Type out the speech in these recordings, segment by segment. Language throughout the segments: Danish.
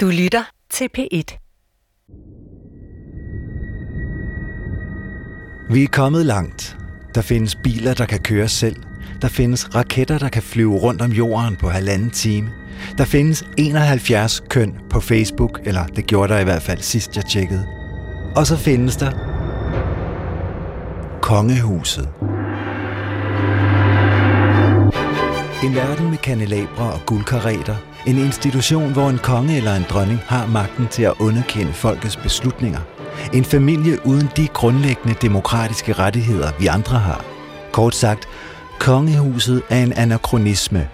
Du lytter til P1. Vi er kommet langt. Der findes biler, der kan køre selv. Der findes raketter, der kan flyve rundt om jorden på halvanden time. Der findes 71 køn på Facebook, eller det gjorde der i hvert fald sidst jeg tjekkede. Og så findes der Kongehuset. En verden med kanelabre og guldkareter. En institution, hvor en konge eller en dronning har magten til at underkende folkets beslutninger. En familie uden de grundlæggende demokratiske rettigheder, vi andre har. Kort sagt, kongehuset er en anachronisme.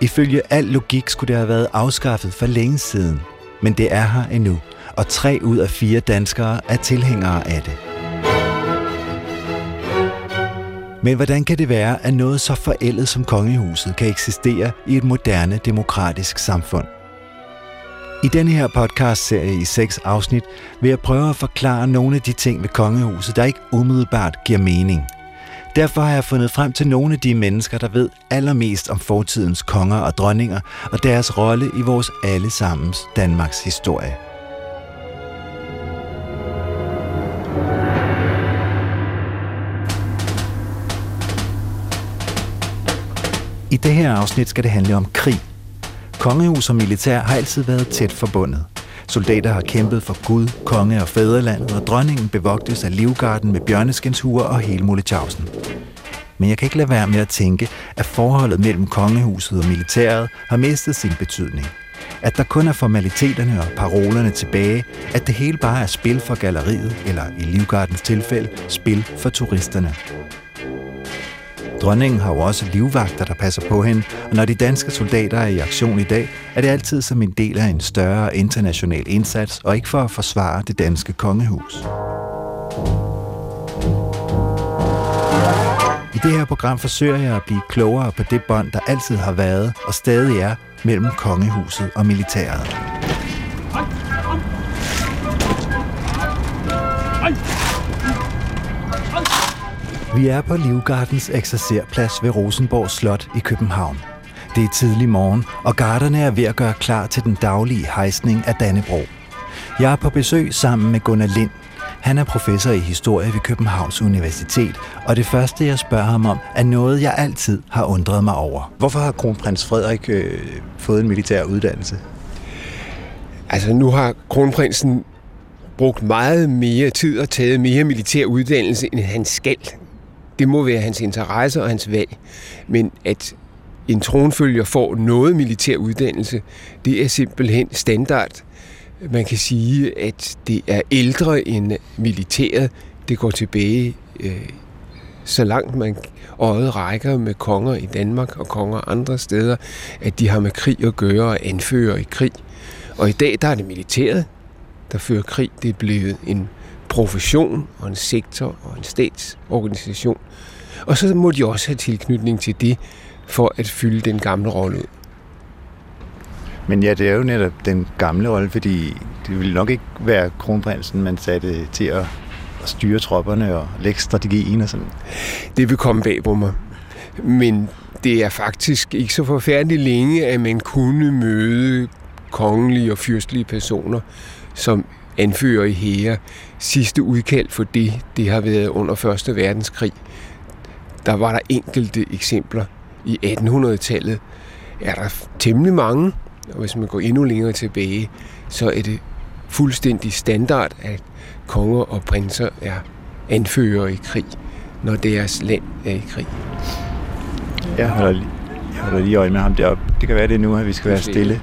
Ifølge al logik skulle det have været afskaffet for længe siden. Men det er her endnu, og tre ud af fire danskere er tilhængere af det. Men hvordan kan det være, at noget så forældet som kongehuset kan eksistere i et moderne demokratisk samfund? I denne her podcast-serie i seks afsnit vil jeg prøve at forklare nogle af de ting ved kongehuset, der ikke umiddelbart giver mening. Derfor har jeg fundet frem til nogle af de mennesker, der ved allermest om fortidens konger og dronninger og deres rolle i vores allesammens Danmarks historie. I det her afsnit skal det handle om krig. Kongehus og militær har altid været tæt forbundet. Soldater har kæmpet for Gud, konge og fædrelandet, og dronningen bevogtes af livgarden med bjørneskinshuer og hele muletjavsen. Men jeg kan ikke lade være med at tænke, at forholdet mellem kongehuset og militæret har mistet sin betydning. At der kun er formaliteterne og parolerne tilbage, at det hele bare er spil for galleriet, eller i Livgardens tilfælde, spil for turisterne. Dronningen har jo også livvagter, der passer på hende, og når de danske soldater er i aktion i dag, er det altid som en del af en større international indsats, og ikke for at forsvare det danske kongehus. I det her program forsøger jeg at blive klogere på det bånd, der altid har været og stadig er mellem kongehuset og militæret. Vi er på Livgardens eksercerplads ved Rosenborg Slot i København. Det er tidlig morgen, og garderne er ved at gøre klar til den daglige hejsning af Dannebro. Jeg er på besøg sammen med Gunnar Lind. Han er professor i historie ved Københavns Universitet, og det første, jeg spørger ham om, er noget, jeg altid har undret mig over. Hvorfor har kronprins Frederik øh, fået en militær uddannelse? Altså, nu har kronprinsen brugt meget mere tid og taget mere militær uddannelse, end han skal. Det må være hans interesse og hans valg. Men at en tronfølger får noget militær uddannelse, det er simpelthen standard. Man kan sige, at det er ældre end militæret. Det går tilbage øh, så langt man øjet rækker med konger i Danmark og konger andre steder, at de har med krig at gøre og anfører i krig. Og i dag der er det militæret, der fører krig. Det er blevet en profession og en sektor og en statsorganisation. Og så må de også have tilknytning til det, for at fylde den gamle rolle ud. Men ja, det er jo netop den gamle rolle, fordi det ville nok ikke være kronprinsen, man satte til at, at styre tropperne og lægge strategien og sådan. Det vil komme bag på mig. Men det er faktisk ikke så forfærdeligt længe, at man kunne møde kongelige og fyrstlige personer, som anfører i her. Sidste udkald for det, det har været under 1. verdenskrig. Der var der enkelte eksempler. I 1800-tallet er der temmelig mange, og hvis man går endnu længere tilbage, så er det fuldstændig standard, at konger og prinser er anfører i krig, når deres land er i krig. Jeg holder lige, jeg holder lige øje med ham deroppe. Det kan være det nu, at vi skal være stille.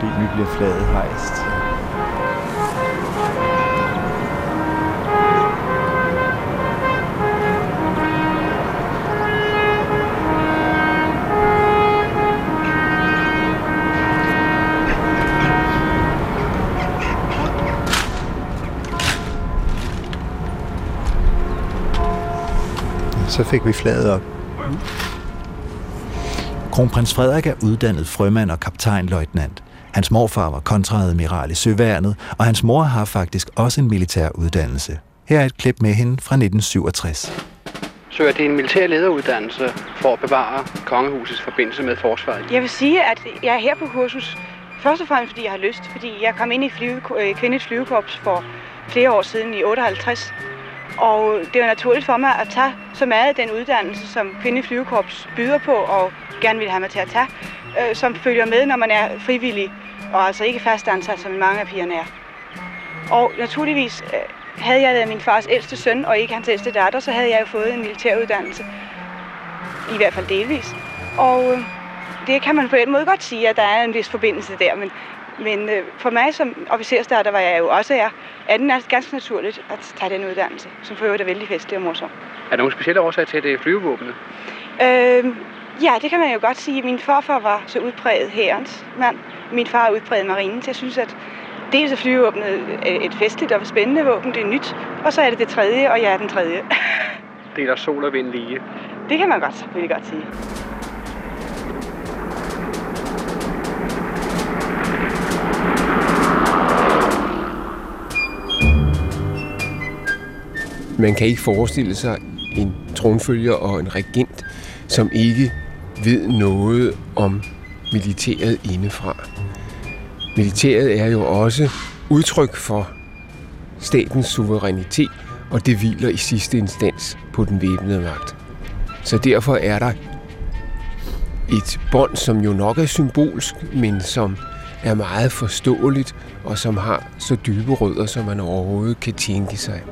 Fordi nu bliver flaget hejst. Så fik vi flaget op. Kronprins Frederik er uddannet frømand og kaptajnløjtnant. Hans morfar var kontraadmiral i Søværnet, og hans mor har faktisk også en militær uddannelse. Her er et klip med hende fra 1967. Søger det en militær lederuddannelse for at bevare kongehusets forbindelse med forsvaret? Jeg vil sige, at jeg er her på kursus først og fremmest, fordi jeg har lyst. Fordi jeg kom ind i flyve, øh, kvindeligt flyvekorps for flere år siden i 58. Og det var naturligt for mig at tage så meget af den uddannelse, som kvindeligt flyvekorps byder på og gerne vil have mig til at tage, øh, som følger med, når man er frivillig og altså ikke fast ansat, som mange af pigerne er. Og naturligvis øh, havde jeg været min fars ældste søn, og ikke hans ældste datter, så havde jeg jo fået en militæruddannelse. I hvert fald delvis. Og øh, det kan man på en måde godt sige, at der er en vis forbindelse der, men, men øh, for mig som officerstarter, hvor jeg jo også er, er den altså ganske naturligt at tage den uddannelse, som for øvrigt er vældig festlig og morsom. Er der nogle specielle årsager til, at det er flyvevåbnet? Øh, ja, det kan man jo godt sige. Min farfar var så udpræget herrens mand. Min far er udpræget marinen, så jeg synes, at dels er flyvevåbnet et festligt og spændende våben, det er nyt, og så er det det tredje, og jeg er den tredje. Deler sol og vind lige. Det kan man godt, selvfølgelig godt sige. Man kan ikke forestille sig en tronfølger og en regent, som ikke ved noget om militæret indefra. Militæret er jo også udtryk for statens suverænitet, og det hviler i sidste instans på den væbnede magt. Så derfor er der et bånd, som jo nok er symbolsk, men som er meget forståeligt, og som har så dybe rødder, som man overhovedet kan tænke sig.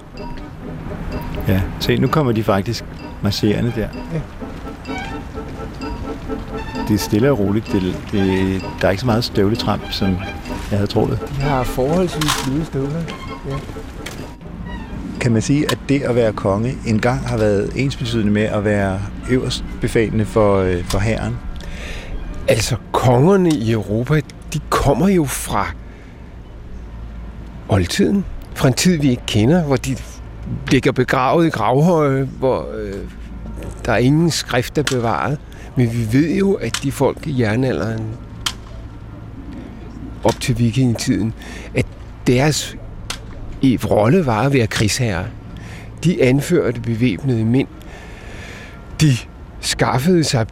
Ja, se, nu kommer de faktisk marcherende der. Ja. Det er stille og roligt. Det, det, der er ikke så meget støvletramp, som jeg havde troet. De har forholdsvis bløde støvler. Ja. Kan man sige, at det at være konge engang har været ensbetydende med at være øverst befalende for, øh, for herren? Altså, kongerne i Europa, de kommer jo fra oldtiden. Fra en tid, vi ikke kender, hvor de ligger begravet i gravhøje, hvor øh, der er ingen skrift, er bevaret. Men vi ved jo, at de folk i jernalderen op til vikingetiden, at deres i rolle var at være krigsherrer. De anførte bevæbnede mænd. De skaffede sig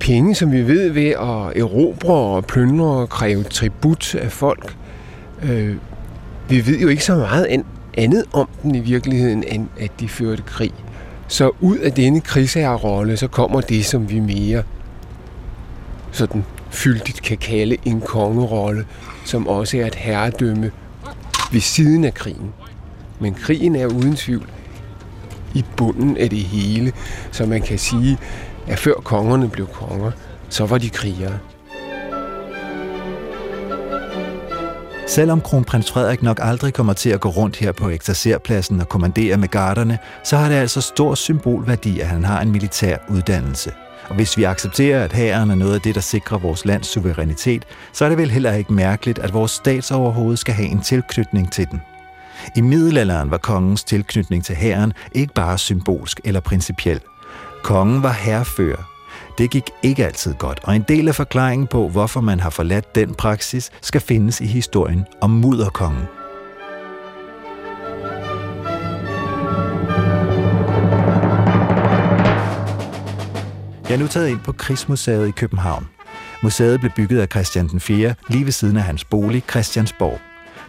penge, som vi ved, ved at erobre og plyndre og kræve tribut af folk. Øh, vi ved jo ikke så meget andet om den i virkeligheden, end at de førte krig. Så ud af denne krigsherrerolle, så kommer det, som vi mere sådan fyldigt kan kalde en kongerolle, som også er et herredømme ved siden af krigen. Men krigen er uden tvivl i bunden af det hele, så man kan sige, at før kongerne blev konger, så var de krigere. Selvom kronprins Frederik nok aldrig kommer til at gå rundt her på eksercerpladsen og kommandere med garderne, så har det altså stor symbolværdi, at han har en militær uddannelse. Og hvis vi accepterer, at hæren er noget af det, der sikrer vores lands suverænitet, så er det vel heller ikke mærkeligt, at vores statsoverhoved skal have en tilknytning til den. I middelalderen var kongens tilknytning til hæren ikke bare symbolsk eller principiel. Kongen var herrefører. Det gik ikke altid godt, og en del af forklaringen på, hvorfor man har forladt den praksis, skal findes i historien om mudderkongen. Jeg er nu taget ind på Krigsmuseet i København. Museet blev bygget af Christian den 4. lige ved siden af hans bolig, Christiansborg.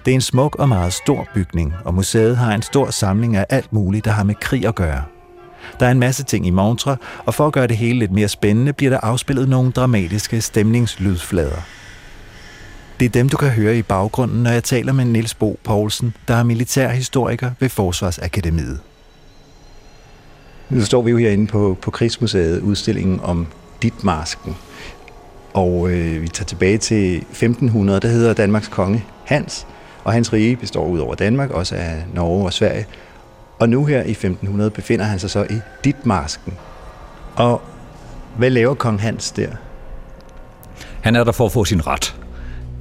Det er en smuk og meget stor bygning, og museet har en stor samling af alt muligt, der har med krig at gøre. Der er en masse ting i montre, og for at gøre det hele lidt mere spændende, bliver der afspillet nogle dramatiske stemningslydflader. Det er dem, du kan høre i baggrunden, når jeg taler med Niels Bo Poulsen, der er militærhistoriker ved Forsvarsakademiet. Nu står vi jo herinde på, på Krigsmuseet, udstillingen om Ditmarsken. Og øh, vi tager tilbage til 1500, der hedder Danmarks konge Hans, og hans rige består ud over Danmark, også af Norge og Sverige. Og nu her i 1500 befinder han sig så i Ditmarsken. Og hvad laver kong Hans der? Han er der for at få sin ret.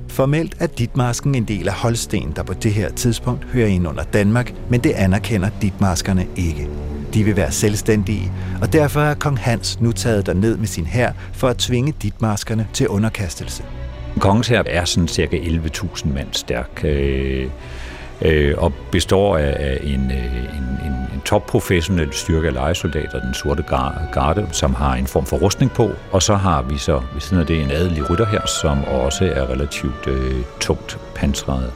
Formelt er Ditmarsken en del af Holsten, der på det her tidspunkt hører ind under Danmark, men det anerkender Ditmarskerne ikke. De vil være selvstændige, og derfor er kong Hans nu taget ned med sin hær for at tvinge ditmaskerne til underkastelse. Kongens hær er sådan cirka 11.000 mand stærk. Øh, øh, og består af, af en, øh, en topprofessionel styrke af lejesoldater, den sorte garde, som har en form for rustning på, og så har vi så ved siden af det en adelig rytter her, som også er relativt øh, tungt pansret.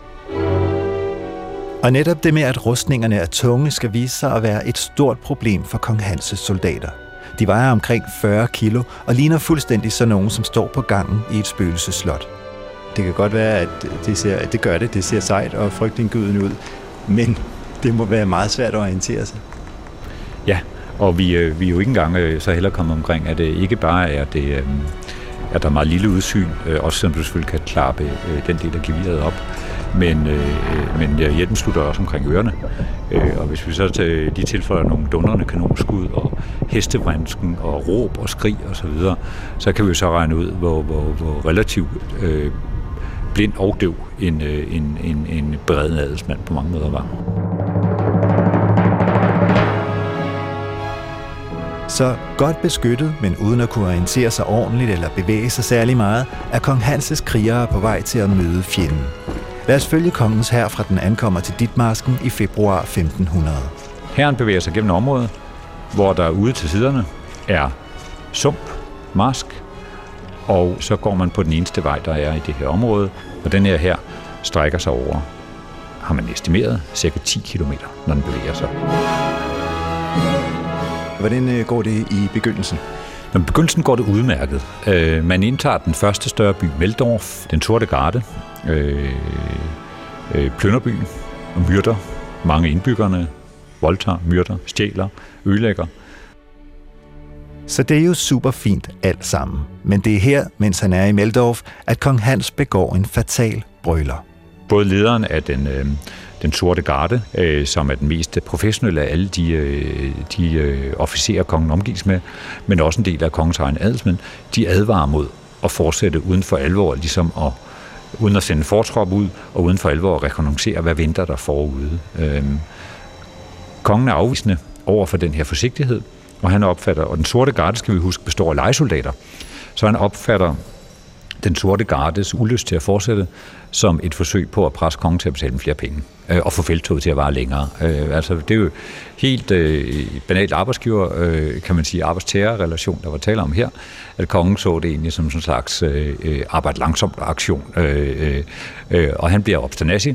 Og netop det med, at rustningerne er tunge, skal vise sig at være et stort problem for kong Hanses soldater. De vejer omkring 40 kilo og ligner fuldstændig sådan nogen, som står på gangen i et spøgelseslot. Det kan godt være, at det, ser, at det gør det. Det ser sejt og frygtindgydende ud. Men det må være meget svært at orientere sig. Ja, og vi, øh, vi er jo ikke engang øh, så heller kommet omkring, at det ikke bare er det, øh, at der er meget lille udsyn, øh, også selvom du selvfølgelig kan klappe øh, den del af geviret op, men, øh, øh, men ja, hjælpen slutter også omkring ørerne. Øh, og hvis vi så til, de tilføjer nogle dundrende kanonskud og hestevrænsken og råb og skrig osv., så, videre, så kan vi så regne ud, hvor, hvor, hvor relativt øh, blind og døv en, en, en, en bred adelsmand på mange måder var. Så godt beskyttet, men uden at kunne orientere sig ordentligt eller bevæge sig særlig meget, er kong Hanses krigere på vej til at møde fjenden. Lad os følge kongens hær fra den ankommer til Ditmarsken i februar 1500. Herren bevæger sig gennem området, hvor der ude til siderne er sump, marsk, og så går man på den eneste vej, der er i det her område, og den her her strækker sig over, har man estimeret, cirka 10 km, når den bevæger sig. Hvordan øh, går det i begyndelsen? I begyndelsen går det udmærket. Øh, man indtager den første større by, Meldorf, den sorte garde, øh, øh, plønderbyen og myrder mange indbyggerne, voldtager, myrder, stjæler, ødelægger. Så det er jo super fint alt sammen. Men det er her, mens han er i Meldorf, at kong Hans begår en fatal brøler. Både lederen af den, øh, den sorte garde, øh, som er den mest professionelle af alle de, øh, de øh, officerer, kongen omgives med, men også en del af kongens egen adelsmænd, de advarer mod at fortsætte uden for alvor, ligesom at uden at sende fortrop ud, og uden for alvor at rekognoscere, hvad venter der forude. Øhm, kongen er afvisende over for den her forsigtighed, og han opfatter, og den sorte garde, skal vi huske, består af legesoldater, så han opfatter den sorte gardes ulyst til at fortsætte som et forsøg på at presse kongen til at betale flere penge øh, og få feltoget til at vare længere. Øh, altså, det er jo helt øh, banalt arbejdsgiver, øh, kan man sige, arbejdstagerrelation, der var tale om her, at kongen så det egentlig som sådan en slags øh, øh arbejde langsomt aktion. Øh, øh, øh og han bliver obstinacy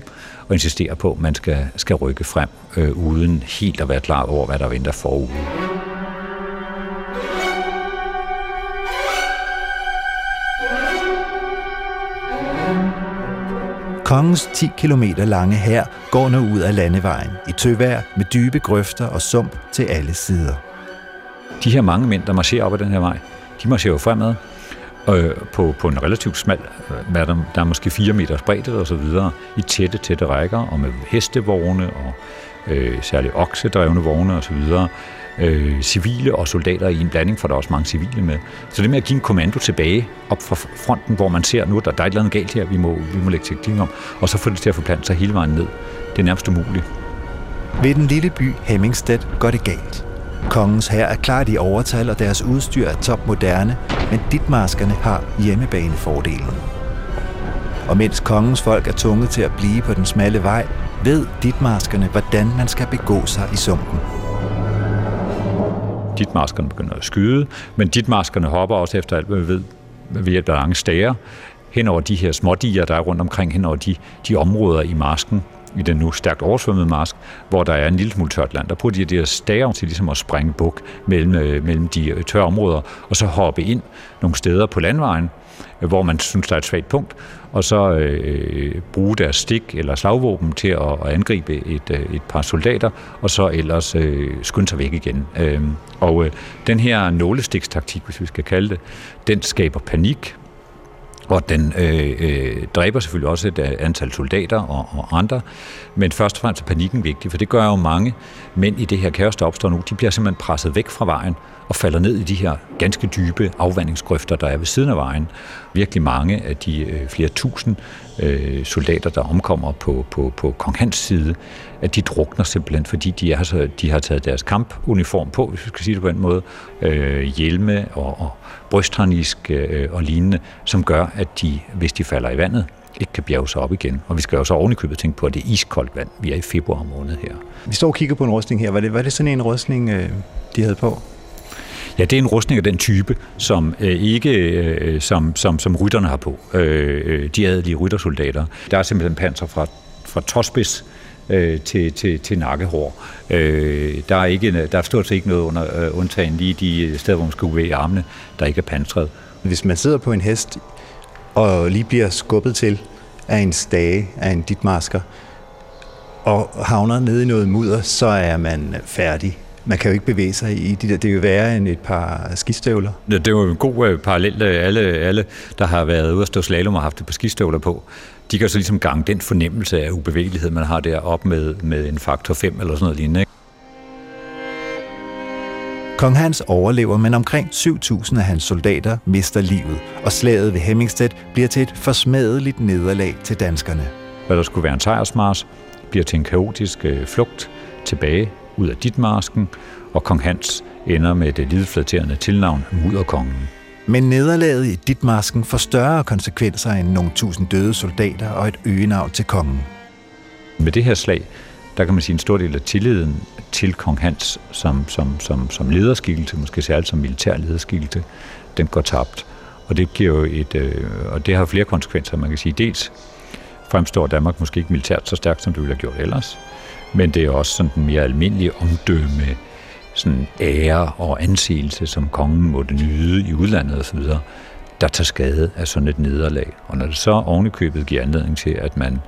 og insisterer på, at man skal, skal rykke frem, øh, uden helt at være klar over, hvad der venter forude. Kongens 10 km lange hær går nu ud af landevejen i tøvær med dybe grøfter og sump til alle sider. De her mange mænd, der marcherer op ad den her vej, de marcherer jo fremad øh, på, på en relativt smal, øh, hvad der, der er måske 4 meter bredde og så videre, i tætte, tætte rækker, og med hestevogne og øh, særligt oksedrevne vogne og så videre øh, civile og soldater i en blanding, for der er også mange civile med. Så det med at give en kommando tilbage op fra fronten, hvor man ser, nu der, der er et eller andet galt her, vi må, vi må lægge teknik om, og så få det til at forplante sig hele vejen ned. Det er nærmest umuligt. Ved den lille by Hemmingstedt går det galt. Kongens hær er klart i overtal, og deres udstyr er topmoderne, men ditmaskerne har hjemmebanefordelen. Og mens kongens folk er tunget til at blive på den smalle vej, ved ditmaskerne, hvordan man skal begå sig i sumpen ditmaskerne begynder at skyde, men ditmaskerne hopper også efter alt, hvad vi ved, ved hjælp af lange stager, hen over de her smådiger, der er rundt omkring, hen over de, de områder i masken, i den nu stærkt oversvømmede mask, hvor der er en lille smule tørt land. Der bruger de der stager til ligesom at sprænge buk mellem, øh, mellem de øh, tørre områder, og så hoppe ind nogle steder på landvejen, øh, hvor man synes, der er et svagt punkt, og så øh, bruge deres stik eller slagvåben til at, at angribe et, øh, et par soldater, og så ellers øh, skynde sig væk igen. Øh, og øh, den her nålestikstaktik, hvis vi skal kalde det, den skaber panik, og den øh, øh, dræber selvfølgelig også et øh, antal soldater og, og andre. Men først og fremmest er panikken vigtig, for det gør jo mange mænd i det her kaos, der opstår nu. De bliver simpelthen presset væk fra vejen og falder ned i de her ganske dybe afvandingsgrøfter, der er ved siden af vejen. Virkelig mange af de øh, flere tusind øh, soldater, der omkommer på, på, på Kong Hans side, at de drukner simpelthen, fordi de, er så, de har taget deres kampuniform på, hvis vi skal sige det på en måde, øh, hjelme og, og brystharnisk øh, og lignende, som gør, at de, hvis de falder i vandet, ikke kan bjerge sig op igen. Og vi skal jo så ovenikøbet tænke på, at det er iskoldt vand. Vi er i februar måned her. Vi står og kigger på en rustning her. Var det, var det sådan en rustning, øh, de havde på? Ja, det er en rustning af den type, som øh, ikke øh, som, som, som rytterne har på. Øh, øh, de adelige ryttersoldater. Der er simpelthen panser fra, fra tåspids øh, til, til, til nakkehår. Øh, der, er ikke, der er stort set ikke noget under, øh, undtagen lige de steder, hvor man skal bevæge armene, der ikke er pansret. Hvis man sidder på en hest og lige bliver skubbet til af en stage, af en ditmasker, og havner nede i noget mudder, så er man færdig. Man kan jo ikke bevæge sig i de der. Det er jo værre end et par skistøvler. Det, det er jo en god uh, parallel. Alle, alle, der har været ude at stå slalom og haft et par skistøvler på, de kan så ligesom gange den fornemmelse af ubevægelighed, man har der op med, med en faktor 5 eller sådan noget lignende. Ikke? Kong Hans overlever, men omkring 7.000 af hans soldater mister livet, og slaget ved Hemmingstedt bliver til et forsmadeligt nederlag til danskerne. Hvad der skulle være en sejrsmars, bliver til en kaotisk øh, flugt tilbage ud af Ditmarsken, og kong Hans ender med det lidflaterende tilnavn Mudderkongen. Men nederlaget i Ditmarsken får større konsekvenser end nogle tusind døde soldater og et øgenavn til kongen. Med det her slag, der kan man sige en stor del af tilliden til kong Hans som, som, som, som lederskikkelse, måske særligt som militær lederskikkelse, den går tabt. Og det giver jo et, øh, og det har flere konsekvenser, man kan sige. Dels fremstår Danmark måske ikke militært så stærkt, som det ville have gjort ellers, men det er også sådan den mere almindelige omdømme, sådan ære og anseelse, som kongen måtte nyde i udlandet osv., der tager skade af sådan et nederlag. Og når det så ovenikøbet giver anledning til, at man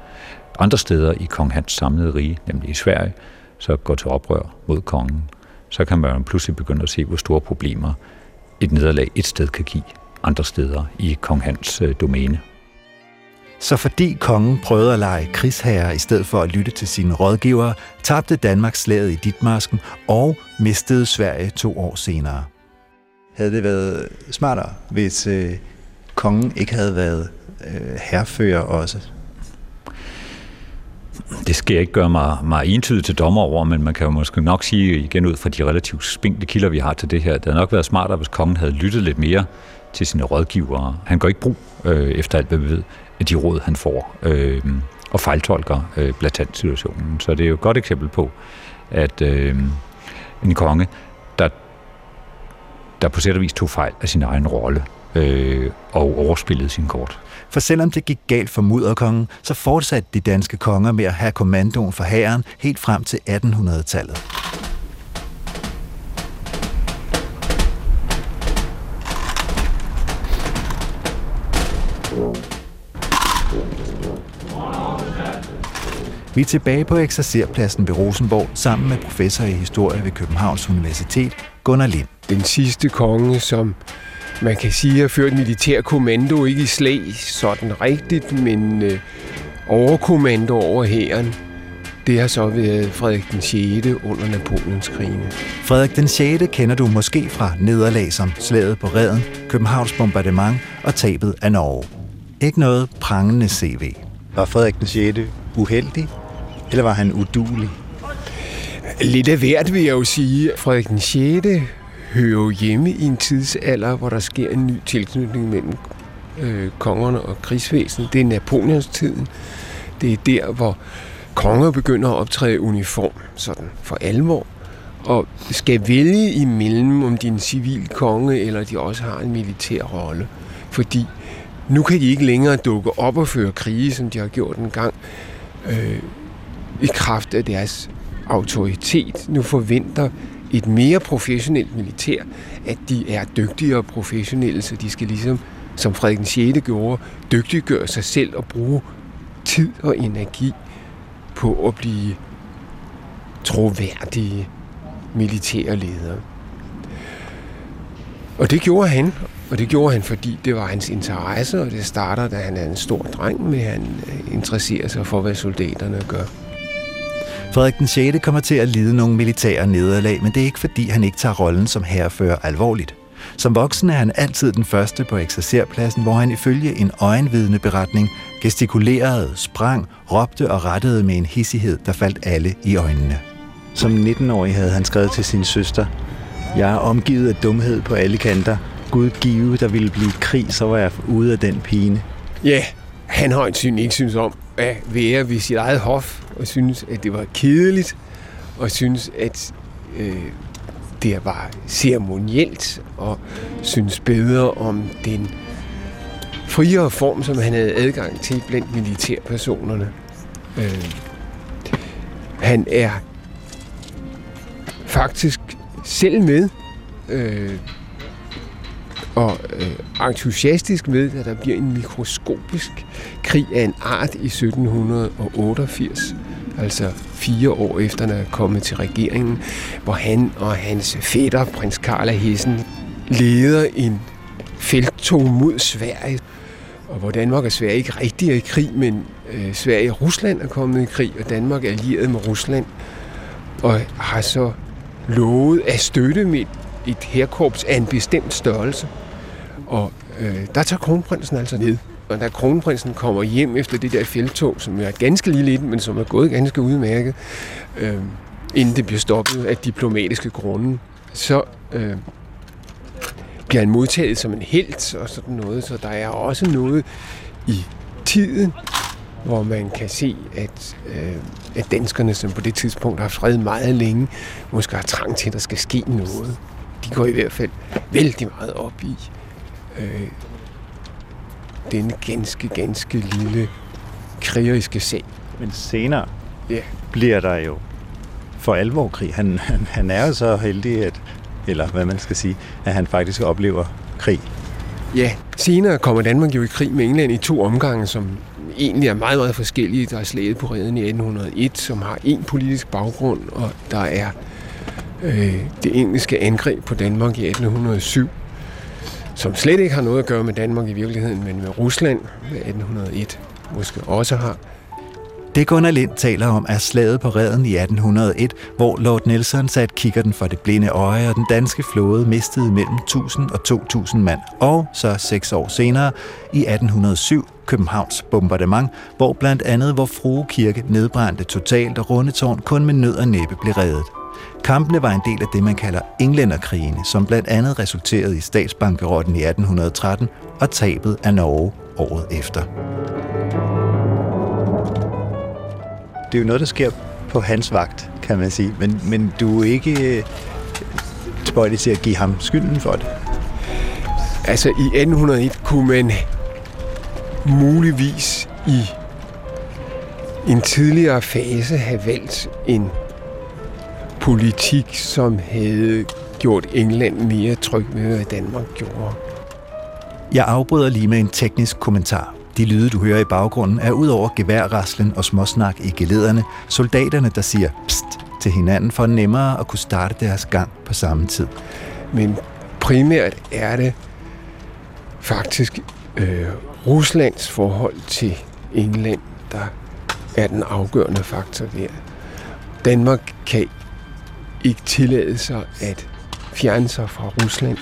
andre steder i kong Hans samlede rige, nemlig i Sverige, så går til oprør mod kongen, så kan man pludselig begynde at se, hvor store problemer et nederlag et sted kan give andre steder i kong Hans øh, domæne. Så fordi kongen prøvede at lege krigsherre i stedet for at lytte til sine rådgivere, tabte Danmark slaget i Ditmarsken og mistede Sverige to år senere. Havde det været smartere, hvis øh, kongen ikke havde været øh, herfører også? Det skal jeg ikke gøre mig, mig entydigt til dommer over, men man kan jo måske nok sige igen ud fra de relativt spinkle kilder, vi har til det her. Det havde nok været smartere, hvis kongen havde lyttet lidt mere til sine rådgivere. Han går ikke brug, øh, efter alt hvad vi ved, de råd, han får, øh, og fejltolker øh, blatant situationen. Så det er jo et godt eksempel på, at øh, en konge, der, der på sæt og vis tog fejl af sin egen rolle, øh, og overspillede sin kort. For selvom det gik galt for mudderkongen, så fortsatte de danske konger med at have kommandoen for hæren helt frem til 1800-tallet. Vi er tilbage på eksercerpladsen ved Rosenborg sammen med professor i historie ved Københavns Universitet, Gunnar Lind. Den sidste konge, som man kan sige har ført militær kommando, ikke i slag sådan rigtigt, men øh, overkommando over hæren. Det har så været Frederik den 6. under Napoleonskrigene. Frederik den 6. kender du måske fra nederlag som slaget på Reden, Københavns bombardement og tabet af Norge. Ikke noget prangende CV. Var Frederik den 6. uheldig, eller var han udulig? Lidt af hvert vil jeg jo sige. Frederik den 6. hører hjemme i en tidsalder, hvor der sker en ny tilknytning mellem øh, kongerne og krigsvæsenet. Det er Napoleons tiden. Det er der, hvor konger begynder at optræde uniform sådan for alvor og skal vælge imellem, om de er en civil konge, eller de også har en militær rolle. Fordi nu kan de ikke længere dukke op og føre krige, som de har gjort en gang. Øh, i kraft af deres autoritet nu forventer et mere professionelt militær, at de er dygtigere og professionelle, så de skal ligesom, som Frederik den 6. gjorde, dygtiggøre sig selv og bruge tid og energi på at blive troværdige militære ledere. Og det gjorde han, og det gjorde han, fordi det var hans interesse, og det starter, da han er en stor dreng, med at han øh, interesserer sig for, hvad soldaterne gør. Frederik den 6. kommer til at lide nogle militære nederlag, men det er ikke fordi, han ikke tager rollen som herrefører alvorligt. Som voksen er han altid den første på eksercerpladsen, hvor han ifølge en øjenvidende beretning gestikulerede, sprang, råbte og rettede med en hissighed, der faldt alle i øjnene. Som 19-årig havde han skrevet til sin søster, Jeg er omgivet af dumhed på alle kanter. Gud give, der ville blive krig, så var jeg ude af den pine. Ja, han højt ikke synes om at være ved sit eget hof, og synes, at det var kedeligt, og synes, at øh, det var ceremonielt, og synes bedre om den friere form, som han havde adgang til blandt militærpersonerne. Øh, han er faktisk selv med øh, og øh, entusiastisk med, at der bliver en mikroskopisk krig af en art i 1788, altså fire år efter, han er kommet til regeringen, hvor han og hans fætter, prins Karl af Hessen, leder en felttog mod Sverige. Og hvor Danmark og Sverige ikke rigtig er i krig, men øh, Sverige og Rusland er kommet i krig, og Danmark er allieret med Rusland, og har så lovet at støtte med et herkorps af en bestemt størrelse. Og øh, der tager kronprinsen altså ned. Og da kronprinsen kommer hjem efter det der fjeldtog, som er ganske lille men som er gået ganske udmærket, øh, inden det bliver stoppet af diplomatiske grunde, så øh, bliver han modtaget som en helt og sådan noget. Så der er også noget i tiden, hvor man kan se, at, øh, at danskerne, som på det tidspunkt har fred meget længe, måske har trang til, at der skal ske noget. De går i hvert fald vældig meget op i øh, denne ganske, ganske lille krigeriske sag. Men senere ja. bliver der jo for alvor krig. Han, han, han er jo så heldig, at, eller hvad man skal sige, at han faktisk oplever krig. Ja, senere kommer Danmark jo i krig med England i to omgange, som egentlig er meget, meget forskellige. Der er slaget på redden i 1801, som har en politisk baggrund, og der er øh, det engelske angreb på Danmark i 1807, som slet ikke har noget at gøre med Danmark i virkeligheden, men med Rusland i 1801 måske også har. Det Gunnar Lind taler om er slaget på redden i 1801, hvor Lord Nelson satte kikkerten for det blinde øje, og den danske flåde mistede mellem 1000 og 2000 mand. Og så seks år senere, i 1807, Københavns bombardement, hvor blandt andet hvor Frue Kirke nedbrændte totalt og Rundetårn kun med nød og næppe blev reddet. Kampene var en del af det, man kalder englænderkrigene, som blandt andet resulterede i statsbankerotten i 1813 og tabet af Norge året efter. Det er jo noget, der sker på hans vagt, kan man sige. Men, men du er ikke øh, tilbøjelig til at give ham skylden for det. Altså i 1801 kunne man muligvis i en tidligere fase have valgt en politik, som havde gjort England mere tryg med, hvad Danmark gjorde. Jeg afbryder lige med en teknisk kommentar. De lyde, du hører i baggrunden, er udover geværraslen og småsnak i gelederne, soldaterne, der siger pst til hinanden for nemmere at kunne starte deres gang på samme tid. Men primært er det faktisk øh, Ruslands forhold til England, der er den afgørende faktor der. Danmark kan ikke tillade sig at fjerne sig fra Rusland.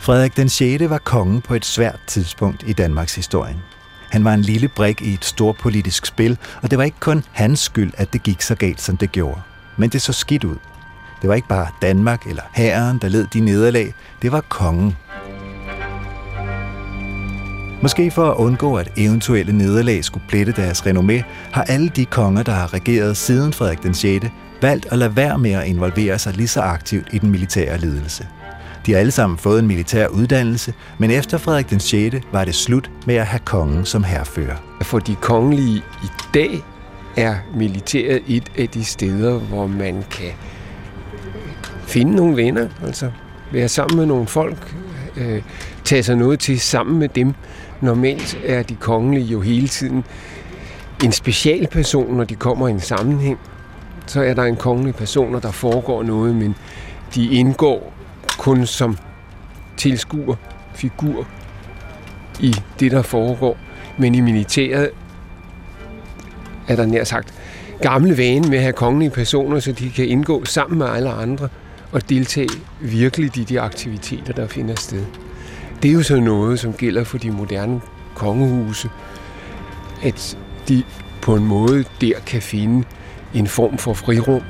Frederik den 6. var konge på et svært tidspunkt i Danmarks historie. Han var en lille brik i et stort politisk spil, og det var ikke kun hans skyld, at det gik så galt, som det gjorde. Men det så skidt ud. Det var ikke bare Danmark eller hæren, der led de nederlag. Det var kongen. Måske for at undgå, at eventuelle nederlag skulle plette deres renommé, har alle de konger, der har regeret siden Frederik den 6., valgt at lade være med at involvere sig lige så aktivt i den militære ledelse. De har alle sammen fået en militær uddannelse, men efter Frederik den 6. var det slut med at have kongen som herfører. For de kongelige i dag er militæret et af de steder, hvor man kan finde nogle venner, altså være sammen med nogle folk, øh, tage sig noget til sammen med dem. Normalt er de kongelige jo hele tiden en specialperson, når de kommer i en sammenhæng. Så er der en kongelig person, og der foregår noget, men de indgår kun som tilskuer, figur i det, der foregår. Men i militæret er der nær sagt gamle vane med at have kongelige personer, så de kan indgå sammen med alle andre og deltage virkelig i de aktiviteter, der finder sted. Det er jo så noget, som gælder for de moderne kongehuse, at de på en måde der kan finde en form for frirum.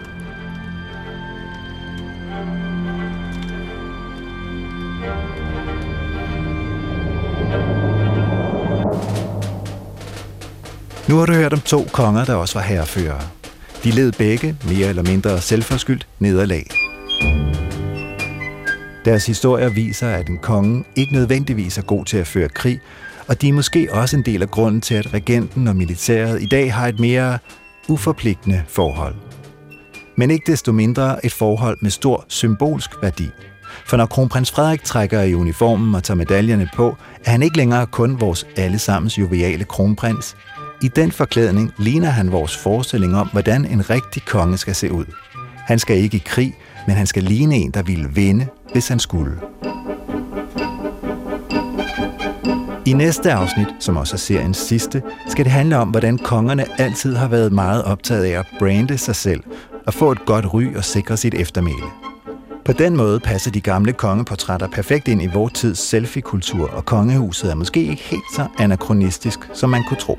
Nu har du hørt om to konger, der også var herrefører. De led begge, mere eller mindre selvforskyldt, nederlag. Deres historier viser, at en konge ikke nødvendigvis er god til at føre krig, og de er måske også en del af grunden til, at regenten og militæret i dag har et mere uforpligtende forhold. Men ikke desto mindre et forhold med stor symbolsk værdi. For når kronprins Frederik trækker i uniformen og tager medaljerne på, er han ikke længere kun vores allesammens joviale kronprins. I den forklædning ligner han vores forestilling om, hvordan en rigtig konge skal se ud. Han skal ikke i krig, men han skal ligne en, der ville vinde, hvis han skulle. I næste afsnit, som også er seriens sidste, skal det handle om, hvordan kongerne altid har været meget optaget af at brande sig selv og få et godt ry og sikre sit eftermæle. På den måde passer de gamle kongeportrætter perfekt ind i vores tids selfie-kultur, og kongehuset er måske ikke helt så anachronistisk, som man kunne tro.